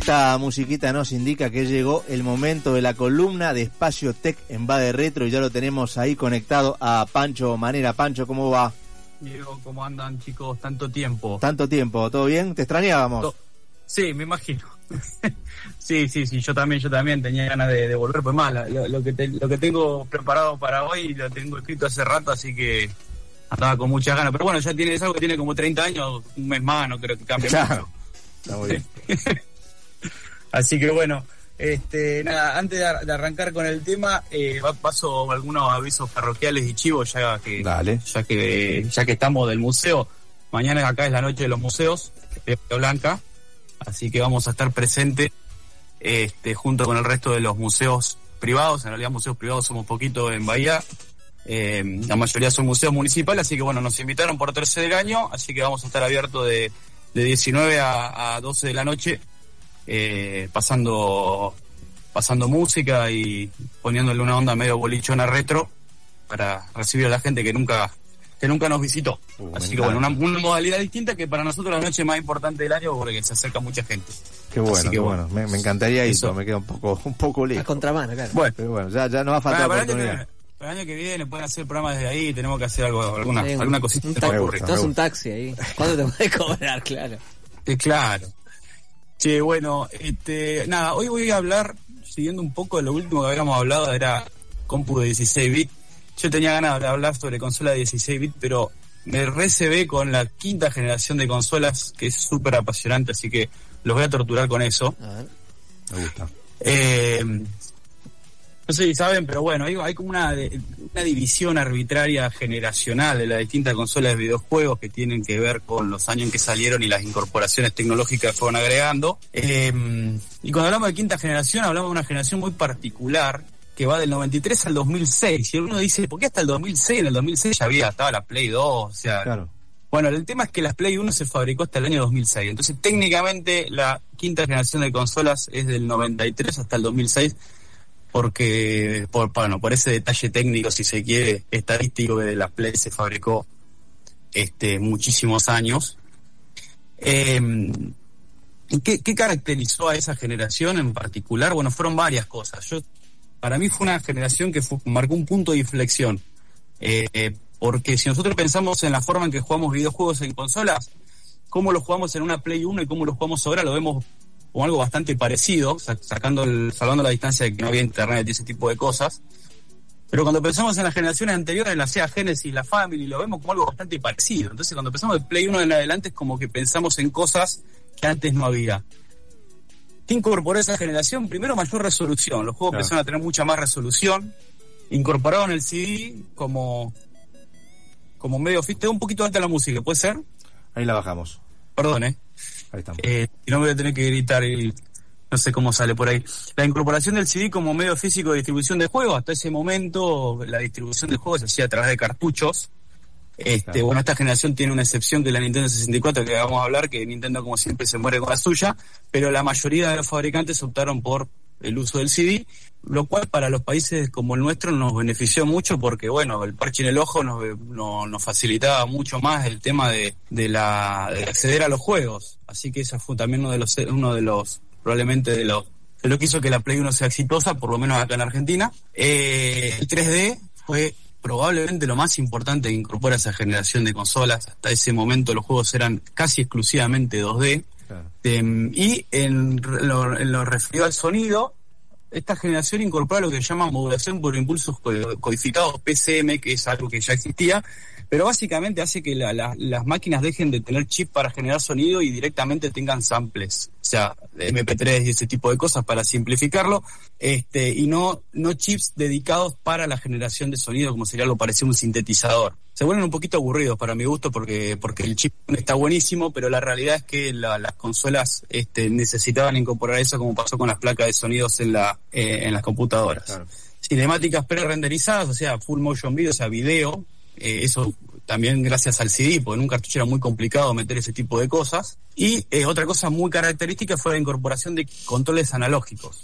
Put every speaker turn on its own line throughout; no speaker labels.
Esta musiquita nos indica que llegó el momento de la columna de Espacio Tech en Bade Retro y ya lo tenemos ahí conectado a Pancho Manera. Pancho, ¿cómo va?
Diego, ¿cómo andan chicos? Tanto tiempo.
Tanto tiempo, ¿todo bien? ¿Te extrañábamos?
Sí, me imagino. sí, sí, sí, yo también, yo también tenía ganas de, volver, pues más, lo, que lo que tengo preparado para hoy lo tengo escrito hace rato, así que andaba con muchas ganas. Pero bueno, ya tiene, es algo que tiene como 30 años, un mes más, no creo que cambie
claro. Está muy bien.
Así que bueno, este, nada, antes de, arrancar con el tema, eh, paso algunos avisos parroquiales y chivos ya que, ya que, ya que estamos del museo. Mañana acá es la noche de los museos, de Blanca, así que vamos a estar presentes este, junto con el resto de los museos privados. En realidad museos privados somos poquito en Bahía. Eh, la mayoría son museos municipales, así que bueno, nos invitaron por tercer año, así que vamos a estar abiertos de, de 19 a, a 12 de la noche eh, pasando, pasando música y poniéndole una onda medio bolichona retro para recibir a la gente que nunca que nunca nos visitó. Uh, Así que bueno, una, modalidad distinta que para nosotros la noche más importante del año porque se acerca mucha gente.
Qué bueno, qué bueno. Me, encantaría eso. me queda un poco, un poco lejos. A
contramano, claro.
Bueno, pero bueno, ya, ya no va a faltar oportunidad.
Para el año que viene pueden hacer programas desde ahí, tenemos que hacer algo, alguna, alguna cosita.
Un, un taxi ahí. ¿Cuándo te puedes cobrar? Claro.
Eh, claro. Sí, bueno, este, nada, hoy voy a hablar, siguiendo un poco de lo último que habíamos hablado, era compu de 16 bits. Yo tenía ganas de hablar sobre consola de 16 bits, pero me recebé con la quinta generación de consolas, que es súper apasionante, así que los voy a torturar con eso. A ver.
Me gusta.
Eh, no sé si saben, pero bueno, hay, hay como una, una división arbitraria generacional de las distintas consolas de videojuegos que tienen que ver con los años en que salieron y las incorporaciones tecnológicas que fueron agregando. Eh, y cuando hablamos de quinta generación, hablamos de una generación muy particular que va del 93 al 2006. Y uno dice, ¿por qué hasta el 2006? En el 2006 ya había, estaba la Play 2, o sea...
Claro.
Bueno, el tema es que la Play 1 se fabricó hasta el año 2006. Entonces, técnicamente, la quinta generación de consolas es del 93 hasta el 2006 porque por, bueno, por ese detalle técnico, si se quiere, estadístico de la Play se fabricó este, muchísimos años. Eh, ¿qué, ¿Qué caracterizó a esa generación en particular? Bueno, fueron varias cosas. Yo, para mí fue una generación que marcó un punto de inflexión. Eh, porque si nosotros pensamos en la forma en que jugamos videojuegos en consolas, cómo lo jugamos en una Play 1 y cómo lo jugamos ahora, lo vemos o algo bastante parecido, sacando el, salvando la distancia de que no había internet y ese tipo de cosas. Pero cuando pensamos en las generaciones anteriores, en la Sega Genesis, la Family, lo vemos como algo bastante parecido. Entonces, cuando pensamos en Play 1 en adelante, es como que pensamos en cosas que antes no había. ¿Qué incorporó esa generación? Primero, mayor resolución. Los juegos empezaron a tener mucha más resolución. Incorporaron el CD como, como medio... Te un poquito alta la música, ¿puede ser?
Ahí la bajamos.
Perdón, ¿eh?
Ahí estamos.
Eh, y no me voy a tener que gritar y no sé cómo sale por ahí. La incorporación del CD como medio físico de distribución de juegos, hasta ese momento la distribución de juegos se hacía a través de cartuchos. Este, Bueno, esta generación tiene una excepción que la Nintendo 64, que vamos a hablar, que Nintendo como siempre se muere con la suya, pero la mayoría de los fabricantes optaron por el uso del CD, lo cual para los países como el nuestro nos benefició mucho porque, bueno, el parche en el ojo nos, nos facilitaba mucho más el tema de, de, la, acceder a los juegos. Así que esa fue también uno de los, uno de los probablemente de los de lo que hizo que la Play 1 sea exitosa, por lo menos acá en Argentina. Eh, el 3D fue probablemente lo más importante que incorpora esa generación de consolas. Hasta ese momento los juegos eran casi exclusivamente 2D. Em, y en lo, en lo, referido al sonido, esta generación incorpora lo que se llama modulación por impulsos codificados, PCM, que es algo que ya existía, pero básicamente hace que las máquinas dejen de tener chip para generar sonido y directamente tengan samples, o sea, MP3 y ese tipo de cosas para simplificarlo, este, y no, no chips dedicados para la generación de sonido, como sería algo parecido un sintetizador. Se vuelven un poquito aburridos para mi gusto porque, porque el chip está buenísimo, pero la realidad es que las consolas este, necesitaban incorporar eso como pasó con las placas de sonidos en, la, eh, en las computadoras. Cinemáticas pre-renderizadas, o sea, full motion video, o sea, video, eh, eso también gracias al CD, porque en un cartucho era muy complicado meter ese tipo de cosas. Y eh, otra cosa muy característica fue la incorporación de controles analógicos.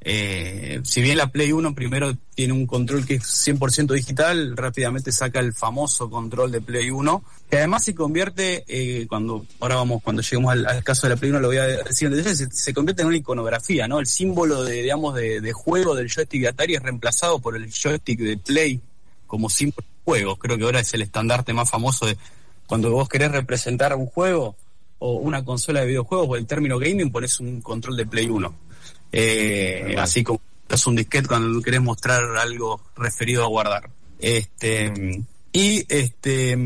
Eh, si bien la Play 1 primero tiene un control que es 100% digital, rápidamente saca el famoso control de Play 1, que además se convierte, cuando ahora vamos, cuando lleguemos al, caso de la Play 1 lo voy a decir, se, se convierte en una iconografía, ¿no? El símbolo de, digamos, de, juego del joystick de Atari es reemplazado por el joystick de Play como símbolo de juego. Creo que ahora es el estandarte más famoso de cuando vos querés representar un juego o una consola de videojuegos o el término gaming, pones un control de Play 1 eh, así como es un disquete cuando querés mostrar algo referido a guardar. Este, y este,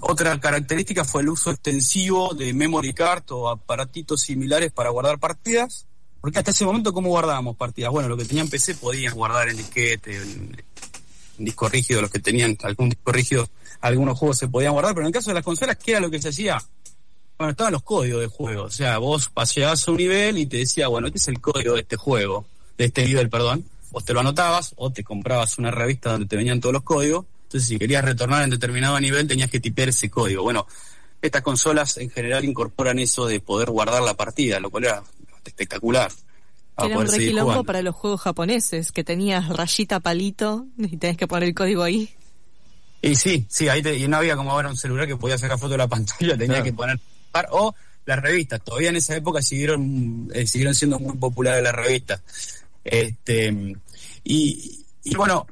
otra característica fue el uso extensivo de memory card o aparatitos similares para guardar partidas. Porque hasta ese momento, ¿cómo guardábamos partidas? Bueno, lo que tenían PC podían guardar en disquete, en, disco rígido, los que tenían algún disco rígido, algunos juegos se podían guardar, pero en el caso de las consolas, ¿qué era lo que se hacía? bueno, estaban los códigos de juego. O sea, vos paseabas a un nivel y te decía, bueno, este es el código de este juego, de este nivel, perdón. Vos te lo anotabas o te comprabas una revista donde te venían todos los códigos. Entonces, si querías retornar en determinado nivel, tenías que tipear ese código. Bueno, estas consolas en general incorporan eso de poder guardar la partida, lo cual era espectacular.
Era un requilombo para los juegos japoneses, que tenías rayita palito y tenés que poner el código ahí.
Y sí, sí, ahí y no había como ahora un celular que podía sacar foto de la pantalla, tenía que poner o las revistas. Todavía en esa época siguieron, eh, siguieron siendo muy populares las revistas. Este, y, bueno,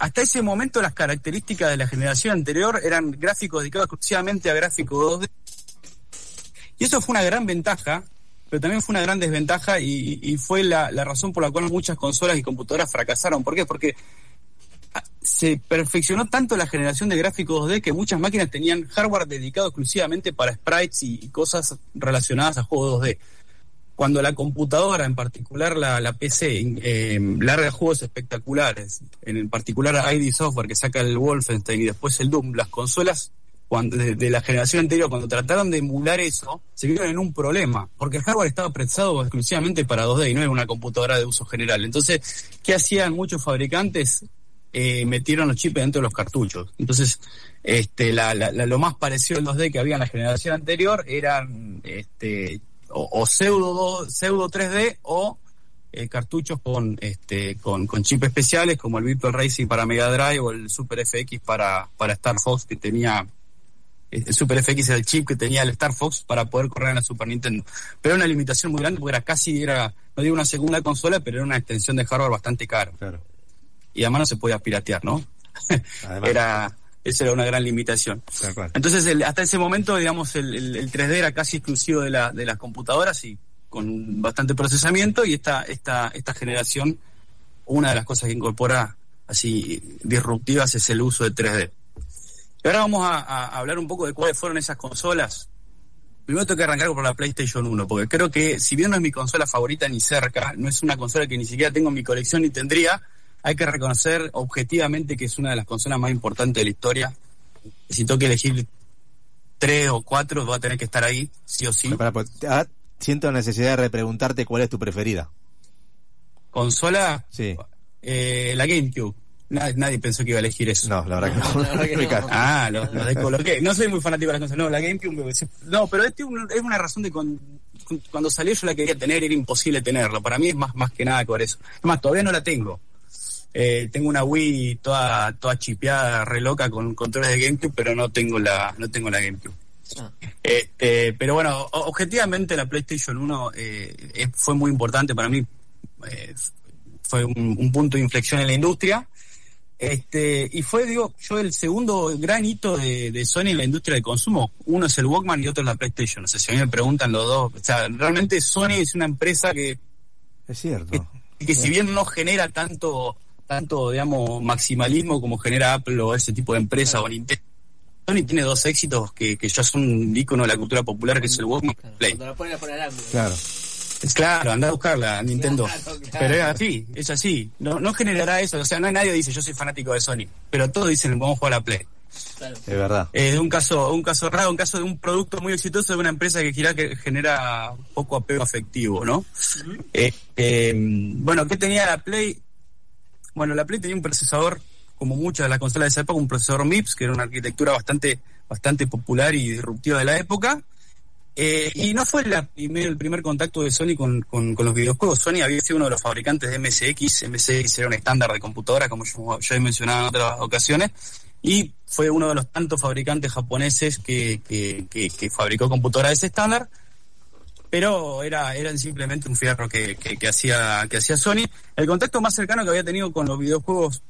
hasta ese momento las características de la generación anterior eran gráficos dedicados exclusivamente a gráficos 2D. Y eso fue una gran ventaja, pero también fue una gran desventaja y, fue la, la, razón por la cual muchas consolas y computadoras fracasaron. ¿Por qué? Porque se perfeccionó tanto la generación de gráficos 2D que muchas máquinas tenían hardware dedicado exclusivamente para sprites y, cosas relacionadas a juegos 2D. Cuando la computadora, en particular la, PC, eh, larga juegos espectaculares, en particular ID Software que saca el Wolfenstein y después el Doom, las consolas de, la generación anterior, cuando trataron de emular eso, se vieron en un problema, porque el hardware estaba pensado exclusivamente para 2D y no era una computadora de uso general. Entonces, ¿qué hacían muchos fabricantes? eh, metieron los chips dentro de los cartuchos. Entonces, este, la, lo más parecido al 2D que había en la generación anterior eran este, o, pseudo, pseudo 3D o eh, cartuchos con, este, con, con chips especiales como el Virtual Racing para Mega Drive o el Super FX para, para Star Fox que tenía el Super FX era el chip que tenía el Star Fox para poder correr en la Super Nintendo. Pero era una limitación muy grande porque era casi, era, no digo una segunda consola, pero era una extensión de hardware bastante caro. Claro y además no se podía piratear, ¿no? era esa era una gran limitación. Entonces, hasta ese momento, digamos, el, 3D era casi exclusivo de, la, de las computadoras y con bastante procesamiento y esta, esta, esta generación, una de las cosas que incorpora así disruptivas es el uso de 3D. Y ahora vamos a, hablar un poco de cuáles fueron esas consolas. Primero tengo que arrancar por la PlayStation 1, porque creo que si bien no es mi consola favorita ni cerca, no es una consola que ni siquiera tengo en mi colección ni tendría, hay que reconocer objetivamente que es una de las consolas más importantes de la historia. Si tengo que elegir tres o cuatro, va a tener que estar ahí, sí o sí.
Pues, ah, siento necesidad de repreguntarte cuál es tu preferida.
¿Consola?
Sí.
Eh, la GameCube. Nadie, pensó que iba a elegir eso.
No, la verdad que no.
Ah, lo, descoloqué. No soy muy fanático de las consolas. No, la GameCube. No, pero este es una razón de cuando salió yo la quería tener, era imposible tenerlo. Para mí es más, más que nada por eso. Además, todavía no la tengo. Eh, tengo una Wii toda, toda chipeada, re loca con controles de GameCube, pero no tengo la, no tengo la GameCube. Ah. Este, pero bueno, objetivamente la PlayStation 1 eh, fue muy importante para mí. Eh, fue un, punto de inflexión en la industria. Este, y fue, digo, yo el segundo gran hito de, Sony en la industria de consumo. Uno es el Walkman y otro es la PlayStation. O sea, si a mí me preguntan los dos, o sea, realmente Sony es una empresa que.
Es cierto.
que si bien no genera tanto tanto, digamos, maximalismo como genera Apple o ese tipo de empresa o Nintendo. Sony tiene dos éxitos que, que ya son un icono de la cultura popular, que es el Walkman Play.
Claro.
Es claro, anda a buscarla, Nintendo. Pero es así, es así. No, no generará eso. O sea, no hay nadie que dice yo soy fanático de Sony. Pero todos dicen vamos a jugar a la Play.
Es verdad.
Es un caso, un caso raro, un caso de un producto muy exitoso de una empresa que gira, que genera poco apego afectivo, ¿no? Eh, eh, bueno, ¿qué tenía la Play? Bueno, la Play tenía un procesador, como muchas de las consolas de esa época, un procesador MIPS, que era una arquitectura bastante, bastante popular y disruptiva de la época. Eh, y no fue el primer contacto de Sony con, los videojuegos. Sony había sido uno de los fabricantes de MSX. MSX era un estándar de computadora, como ya he mencionado en otras ocasiones. Y fue uno de los tantos fabricantes japoneses que, fabricó computadoras de ese estándar. Pero era, eran simplemente un fierro que, hacía, que hacía Sony. El contacto más cercano que había tenido con los videojuegos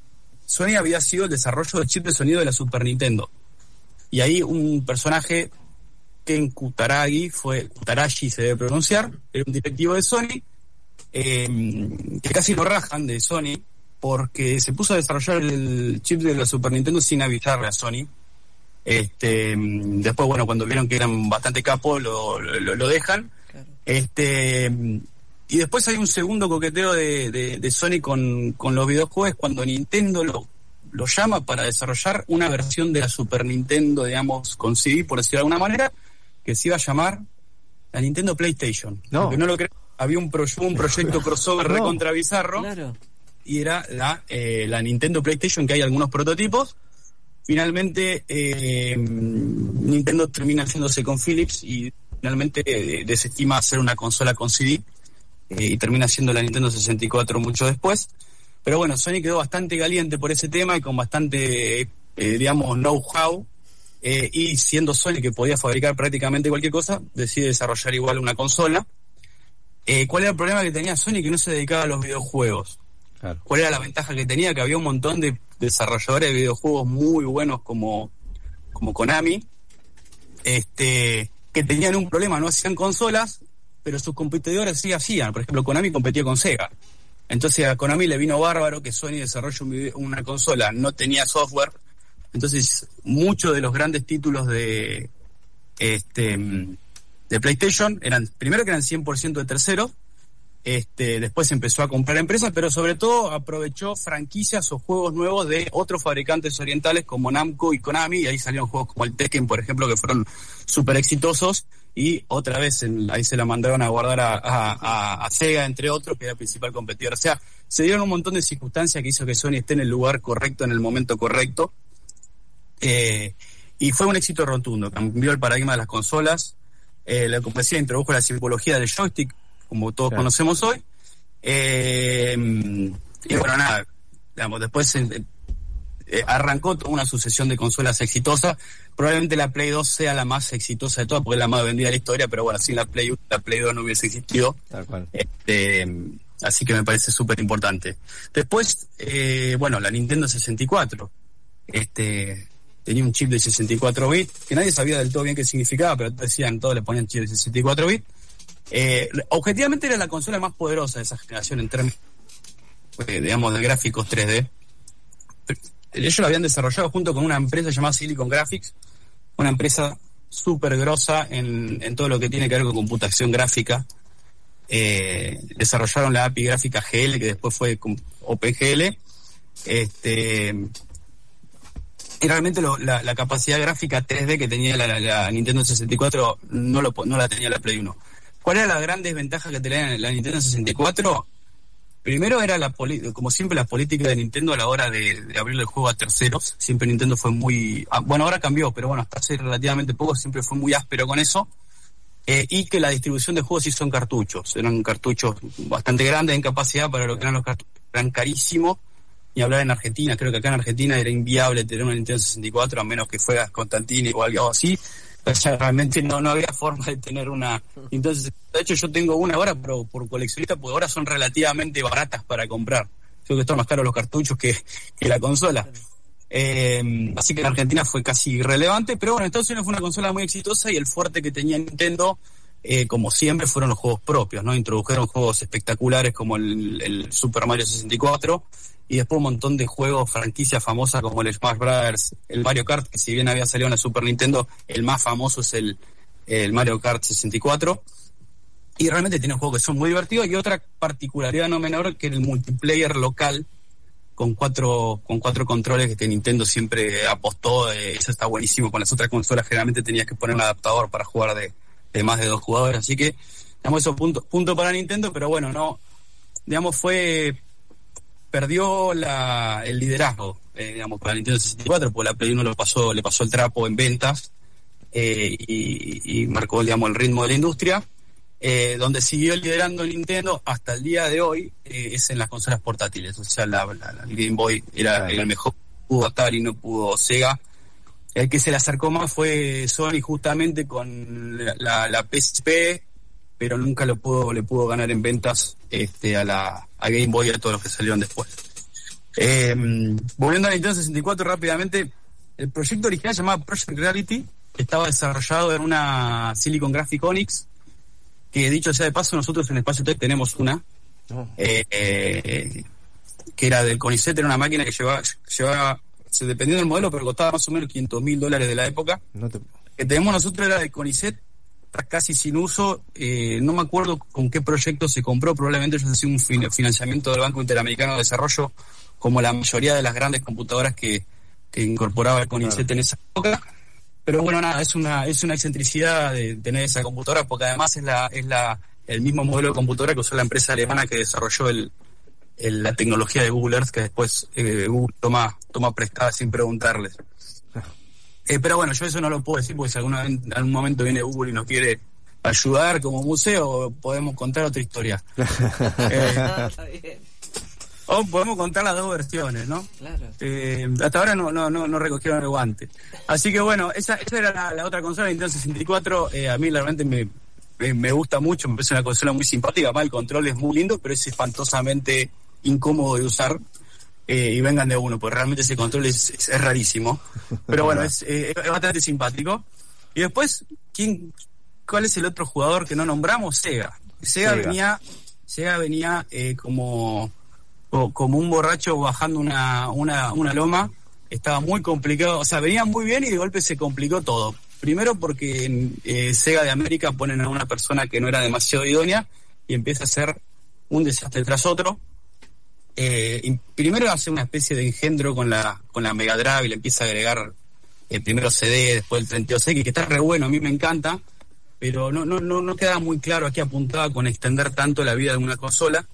Sony había sido el desarrollo del chip de sonido de la Super Nintendo. Y ahí un personaje Ken Kutaragi fue, Kutarashi se debe pronunciar, era un directivo de Sony, em, que casi lo rajan de Sony, porque se puso a desarrollar el chip de la Super Nintendo sin avisarle a Sony. Este, después, bueno, cuando vieron que eran bastante capos, lo, lo, dejan. Este, y después hay un segundo coqueteo de, de, Sony con, con, los videojuegos cuando Nintendo lo, lo llama para desarrollar una versión de la Super Nintendo, digamos, con CD, por decirlo de alguna manera, que se iba a llamar la Nintendo PlayStation. No. no lo creo. Había un, un proyecto crossover recontra bizarro. Y era la, eh, la Nintendo PlayStation, que hay algunos prototipos. Finalmente, eh, Nintendo termina haciéndose con Philips y finalmente eh, desestima hacer una consola con CD y termina siendo la Nintendo 64 mucho después. Pero bueno, Sony quedó bastante caliente por ese tema y con bastante, digamos, know-how eh, y siendo Sony que podía fabricar prácticamente cualquier cosa, decide desarrollar igual una consola. Eh, ¿Cuál era el problema que tenía Sony? Que no se dedicaba a los videojuegos. ¿Cuál era la ventaja que tenía? Que había un montón de desarrolladores de videojuegos muy buenos como, como Konami, este, que tenían un problema, no hacían consolas, pero sus competidores sí hacían. Por ejemplo, Konami competía con Sega. Entonces a Konami le vino bárbaro que Sony desarrolle una consola, no tenía software, entonces, muchos de los grandes títulos de este de PlayStation eran, primero que eran 100% de terceros, este, después empezó a comprar empresas, pero sobre todo aprovechó franquicias o juegos nuevos de otros fabricantes orientales como Namco y Konami, y ahí salieron juegos como el Tekken, por ejemplo, que fueron súper exitosos, y otra vez ahí se la mandaron a guardar a, a, Sega, entre otros, que era el principal competidor. O sea, se dieron un montón de circunstancias que hizo que Sony esté en el lugar correcto, en el momento correcto, eh, y fue un éxito rotundo, cambió el paradigma de las consolas. Eh, la compañía introdujo la simbología del joystick, como todos conocemos hoy. Eh, y bueno, nada, digamos, después arrancó toda una sucesión de consolas exitosas. Probablemente la Play 2 sea la más exitosa de todas, porque es la más vendida de la historia, pero bueno, sin la Play 1, la Play 2 no hubiese existido. Este, así que me parece súper importante. Después, bueno, la Nintendo 64. Este, tenía un chip de 64 bits, que nadie sabía del todo bien qué significaba, pero decían, todos le ponían chip de 64 bits. Eh, objetivamente era la consola más poderosa de esa generación en términos, eh, digamos, de gráficos 3D. Ellos lo habían desarrollado junto con una empresa llamada Silicon Graphics, una empresa súper grosa en, en, todo lo que tiene que ver con computación gráfica. Eh, desarrollaron la API gráfica GL, que después fue OpenGL. Este, y realmente la, capacidad gráfica 3D que tenía la, Nintendo 64 no, lo, no la tenía la Play 1. ¿Cuál era la gran desventaja que tenía la Nintendo 64? Primero era, la como siempre, la política de Nintendo a la hora de, abrir el juego a terceros. Siempre Nintendo fue muy... Ah, bueno, ahora cambió, pero bueno, hasta hace relativamente poco siempre fue muy áspero con eso. Eh, y que la distribución de juegos sí son cartuchos. Eran cartuchos bastante grandes en capacidad para lo que eran los cartuchos. Eran carísimos y hablar en Argentina. Creo que acá en Argentina era inviable tener una Nintendo 64 a menos que fueras Constantini o algo así. O sea, realmente no, no había forma de tener una. Entonces, de hecho, yo tengo una ahora, pero por coleccionista, porque ahora son relativamente baratas para comprar. Creo que están más caros los cartuchos que, que la consola. Eh, así que en Argentina fue casi irrelevante, pero bueno, en Estados Unidos fue una consola muy exitosa y el fuerte que tenía Nintendo, eh, como siempre, fueron los juegos propios, ¿no? Introdujeron juegos espectaculares como el, Super Mario 64 y después un montón de juegos, franquicias famosas como el Smash Brothers, el Mario Kart, que si bien había salido en la Super Nintendo, el más famoso es el, Mario Kart 64. Y realmente tiene juegos que son muy divertidos y otra particularidad no menor que el multiplayer local con cuatro, con cuatro controles que Nintendo siempre apostó, eh, eso está buenísimo, con las otras consolas generalmente tenías que poner un adaptador para jugar de, de más de dos jugadores, así que, digamos, eso punto, punto para Nintendo, pero bueno, no, digamos, fue perdió la, el liderazgo, eh, digamos, para Nintendo 64, porque la Play 1 lo pasó, le pasó el trapo en ventas. eh, y, marcó digamos, el ritmo de la industria. Eh, donde siguió liderando Nintendo hasta el día de hoy eh, es en las consolas portátiles. O sea, la, Game Boy era, el mejor, pudo Atari, no pudo Sega. El que se le acercó más fue Sony justamente con la, la, PSP, pero nunca lo pudo, le pudo ganar en ventas este, a la a Game Boy y a todos los que salieron después. volviendo a Nintendo 64 rápidamente, el proyecto original se llamaba Project Reality, estaba desarrollado en una Silicon Graphic Onyx, que dicho sea de paso, nosotros en Espacio Tech tenemos una, eh, eh, que era del CONICET, era una máquina que llevaba, llevaba dependiendo del modelo, pero costaba más o menos 500 mil dólares de la época. Que tenemos nosotros era del CONICET, está casi sin uso, eh, no me acuerdo con qué proyecto se compró, probablemente ellos hacían un financiamiento del Banco Interamericano de Desarrollo, como la mayoría de las grandes computadoras que, que incorporaba el CONICET en esa época pero bueno, nada, es una, es una excentricidad de tener esa computadora porque además es la, es la, el mismo modelo de computadora que usó la empresa alemana que desarrolló el, la tecnología de Google Earth que después eh, Google toma, toma prestada sin preguntarles. Eh, pero bueno, yo eso no lo puedo decir porque si alguna, en algún momento viene Google y nos quiere ayudar como museo, podemos contar otra historia. eh, o podemos contar las dos versiones, ¿no? Claro. Eh, hasta ahora no, no, no, recogieron el guante. Así que bueno, esa, esa era la, otra consola, Nintendo 64. Eh, a mí realmente me, me, gusta mucho, me parece una consola muy simpática. Además, el control es muy lindo, pero es espantosamente incómodo de usar. Eh, y vengan de uno, porque realmente ese control es, es, rarísimo. Pero bueno, es, es, bastante simpático. Y después, ¿quién, ¿cuál es el otro jugador que no nombramos? Sega. Sega, venía, Sega venía como como un borracho bajando una, una, una loma. Estaba muy complicado, o sea, venía muy bien y de golpe se complicó todo. Primero porque en eh, Sega de América ponen a una persona que no era demasiado idónea y empieza a ser un desastre tras otro. Eh, primero hace una especie de engendro con la, con la Mega Drive y le empieza a agregar el primero CD, después el 32X, que está re bueno, a mí me encanta, pero no, no, no, queda muy claro a qué apuntaba con extender tanto la vida de una consola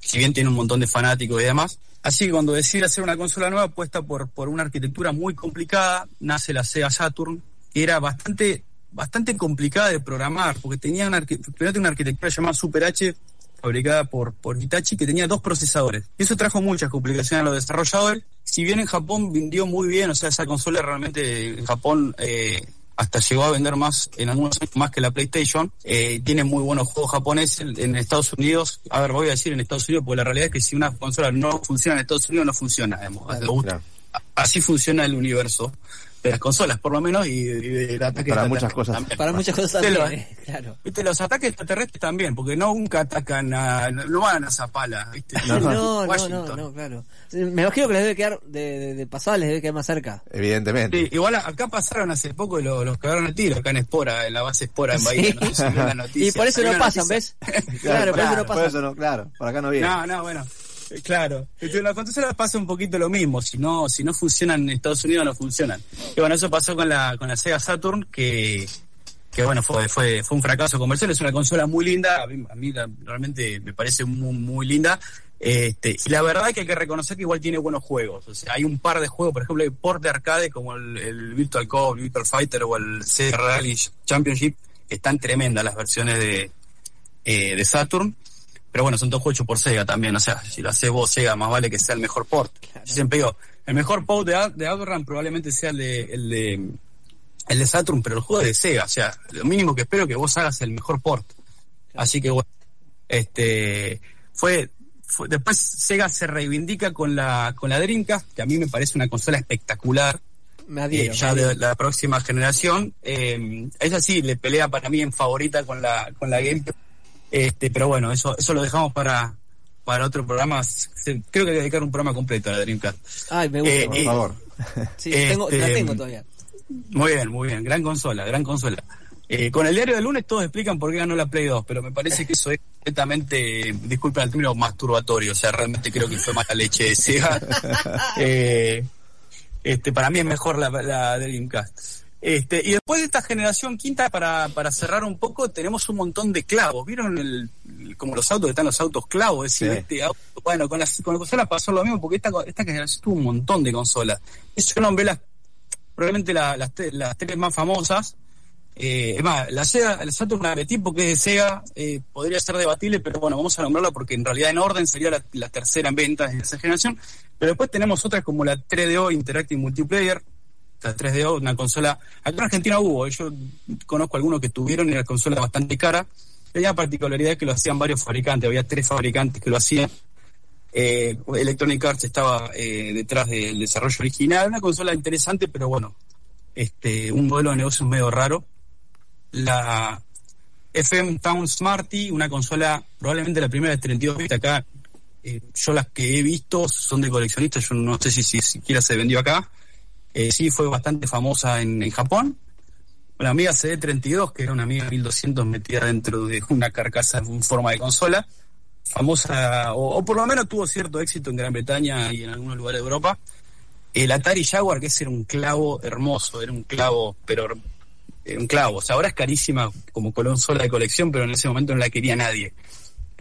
si bien tiene un montón de fanáticos y demás. Así que cuando decide hacer una consola nueva, apuesta por, por una arquitectura muy complicada, nace la Sega Saturn, que era bastante, bastante complicada de programar, porque tenía una, primero una arquitectura llamada Super H, fabricada por, por Hitachi, que tenía dos procesadores. Eso trajo muchas complicaciones a los desarrolladores. Si bien en Japón vendió muy bien, o sea, esa consola realmente en Japón eh, hasta llegó a vender más en algunos años más que la PlayStation. Eh, tiene muy buenos juegos japoneses en, Estados Unidos. A ver, voy a decir en Estados Unidos, porque la realidad es que si una consola no funciona en Estados Unidos, no funciona. Así funciona el universo de las consolas, por lo menos, y, del ataque
Para muchas cosas.
Para muchas cosas también, claro.
¿viste? Los ataques extraterrestres también, porque no nunca atacan a. No van a Zapala, ¿viste?
No, no, no, no, claro. Me imagino que les debe quedar, de, de, pasada les debe quedar más cerca.
Evidentemente.
Sí, igual acá pasaron hace poco y los, los cagaron a tiro, acá en Espora, en la base Espora en Bahía. No sé
la noticia. Y por eso no pasan, ¿ves?
claro, por eso no pasan. Por eso no, claro, por acá no viene.
No, no, bueno. Eh, claro, en la consola pasa un poquito lo mismo, si no, si no funcionan en Estados Unidos no funcionan. Y bueno, eso pasó con la, con la Sega Saturn, que, que bueno, fue, fue, fue un fracaso comercial, es una consola muy linda, a mí, realmente me parece muy, muy linda. Este, y la verdad es que hay que reconocer que igual tiene buenos juegos. O sea, hay un par de juegos, por ejemplo, hay port de arcade como el, Virtual Cop, el Virtual Fighter o el Sega Rally Championship, que están tremendas las versiones de, eh, de Saturn. Pero bueno, son todos juegos por Sega también. O sea, si lo haces vos Sega, más vale que sea el mejor port. Yo siempre digo, el mejor port de, de probablemente sea el de, el de el de Saturn, pero el juego es de Sega. O sea, lo mínimo que espero es que vos hagas el mejor port. Así que bueno, este fue, después Sega se reivindica con la con la Dreamcast, que a mí me parece una consola espectacular.
Me eh,
ya de la próxima generación. Eh, esa sí le pelea para mí en favorita con la con la GameCube este, pero bueno, eso, eso lo dejamos para, para otro programa. Creo que hay que dedicar un programa completo a la Dreamcast.
Ay, me gusta,
eh, por favor.
Sí, tengo, la este, tengo todavía.
Muy bien, muy bien. Gran consola, gran consola. Eh, con el diario del lunes todos explican por qué ganó la Play 2, pero me parece que eso es completamente, disculpen el término, masturbatorio. O sea, realmente creo que fue mala leche de Sega. eh, este, para mí es mejor la, la Dreamcast. Este, y después de esta generación quinta, para, para cerrar un poco, tenemos un montón de clavos. ¿Vieron el, como los autos que están los autos clavos? Es decir, este auto, bueno, con las, con consolas pasó lo mismo, porque esta, esta generación tuvo un montón de consolas. Yo nombré las, probablemente las, las tres más famosas, Eh, es más, la Sega, la Saturn la metí porque es de Sega, eh, podría ser debatible, pero bueno, vamos a nombrarla porque en realidad en orden sería la, tercera en ventas de esa generación. Pero después tenemos otras como la 3DO Interactive Multiplayer, la 3DO, una consola, acá en Argentina hubo, yo conozco algunos que tuvieron la consola bastante cara, tenía la particularidad que lo hacían varios fabricantes, había tres fabricantes que lo hacían. Eh, Electronic Arts estaba eh, detrás del desarrollo original, una consola interesante, pero bueno, este, un modelo de negocio medio raro la FM Town Smarty, una consola probablemente la primera de 32 bits acá. Eh, yo las que he visto son de coleccionistas, yo no sé si, siquiera se vendió acá. Eh, sí, fue bastante famosa en, Japón. La amiga CD32, que era una amiga 1200 metida dentro de una carcasa en forma de consola. Famosa, o, por lo menos tuvo cierto éxito en Gran Bretaña y en algunos lugares de Europa. El Atari Jaguar, que ese era un clavo hermoso, era un clavo, pero un clavo. O sea, ahora es carísima como sola de colección, pero en ese momento no la quería nadie.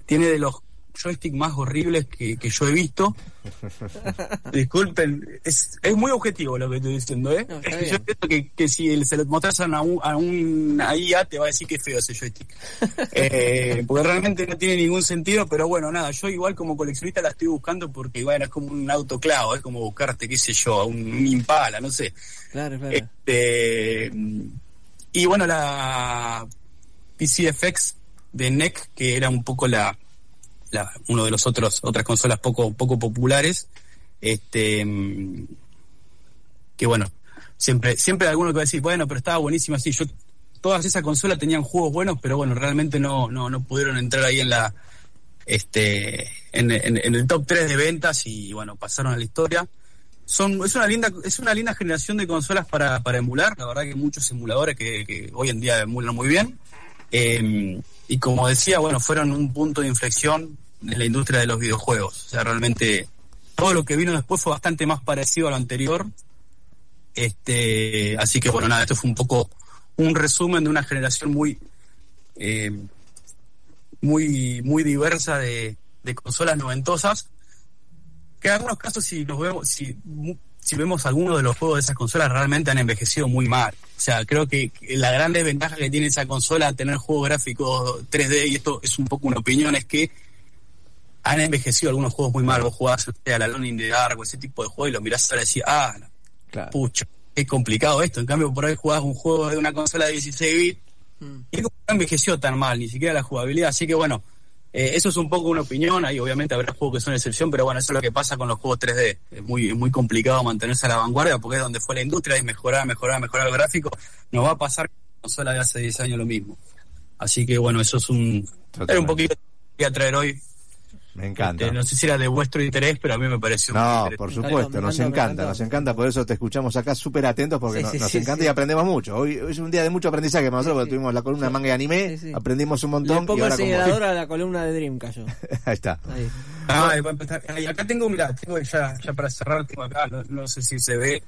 Tiene de los joysticks más horribles que, yo he visto. Disculpen, es, es, muy objetivo lo que estoy diciendo, ¿eh? yo pienso que, que, si se lo mostrasen a un, a un IA te va a decir que es feo ese joystick. eh, porque realmente no tiene ningún sentido, pero bueno, nada, yo igual como coleccionista la estoy buscando porque, bueno, es como un autoclavo, es como buscarte, qué sé yo, un, un impala, no sé.
Claro, claro.
Este, y bueno, la PCFX de NEC, que era un poco la, la uno de los otros otras consolas poco poco populares, este que bueno, siempre siempre alguno que va a decir, bueno, pero estaba buenísima así, todas esas consolas tenían juegos buenos, pero bueno, realmente no no no pudieron entrar ahí en la este en, en el top 3 de ventas y bueno, pasaron a la historia. Son es una linda es una linda generación de consolas para, para emular. La verdad que muchos emuladores que, hoy en día emulan muy bien. Em, y como decía bueno fueron un punto de inflexión en la industria de los videojuegos. O sea realmente todo lo que vino después fue bastante más parecido a lo anterior. Este así que bueno nada esto fue un poco un resumen de una generación muy em, muy muy diversa de, de consolas noventosas. Que en algunos casos si nos vemos, si, si vemos algunos de los juegos de esas consolas realmente han envejecido muy mal. O sea, creo que la gran desventaja que tiene esa consola tener juegos gráficos 3D, y esto es un poco una opinión, es que han envejecido algunos juegos muy mal. Vos jugás a la Lone in the Dark o ese tipo de juego y lo mirás ahora y decís, ah, pucha, es complicado esto. En cambio, por ahí jugás un juego de una consola de 16 bits mm. y no envejeció tan mal, ni siquiera la jugabilidad. Así que bueno, eh, eso es un poco una opinión, ahí obviamente habrá juegos que son excepción, pero bueno, eso es lo que pasa con los juegos 3D. Es muy, muy complicado mantenerse a la vanguardia porque es donde fue la industria y mejorar, mejorar, mejorar el gráfico. Nos va a pasar con la consola de hace 10 años lo mismo. Así que bueno, eso es un... Era un poquito que a traer hoy
me encanta.
Este, no sé si era de vuestro interés, pero a mí me pareció.
No, por supuesto, nos encanta, nos encanta, por eso te escuchamos acá súper atentos porque nos, encanta y aprendemos mucho. Hoy, es un día de mucho aprendizaje para nosotros, porque tuvimos la columna manga y anime, aprendimos un montón.
Le pongo ahora a la columna de Dream, cayó.
Ahí está.
Ahí. Ah, y acá tengo, mira, tengo ya, ya para cerrar, tengo acá, no, sé si se ve,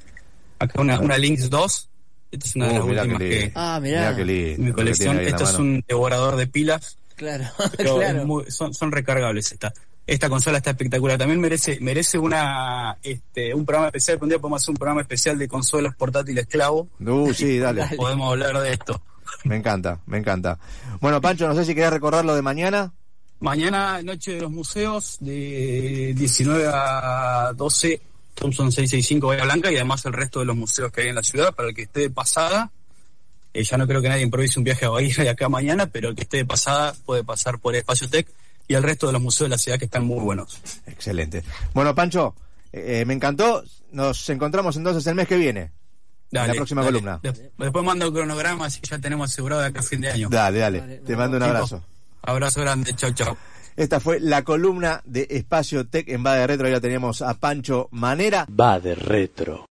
acá una, una Lynx 2. Esta es una de las uh, últimas que.
Ah, mirá.
mi colección. Esto es un devorador de pilas
Claro, claro.
son, son recargables esta. Esta consola está espectacular. También merece, merece una, este, un programa especial. Un día podemos hacer un programa especial de consolas portátiles clavo.
Uh, sí, dale.
Podemos hablar de esto.
Me encanta, me encanta. Bueno, Pancho, no sé si querés recordar lo de mañana.
Mañana, Noche de los Museos, de 19 a 12, Thompson 665 Bahía Blanca y además el resto de los museos que hay en la ciudad para el que esté de pasada eh, ya no creo que nadie improvise un viaje a Bahía de acá mañana, pero el que esté de pasada puede pasar por Espacio Tech y el resto de los museos de la ciudad que están muy buenos.
Excelente. Bueno, Pancho, eh, me encantó. Nos encontramos entonces el mes que viene. en la próxima columna.
Después mando el cronograma, que ya tenemos asegurado de acá a fin de año.
Dale, dale. Te mando un abrazo.
Abrazo grande. Chau, chau.
Esta fue la columna de Espacio Tech en Va de Retro. Ya teníamos a Pancho Manera.
Va de Retro.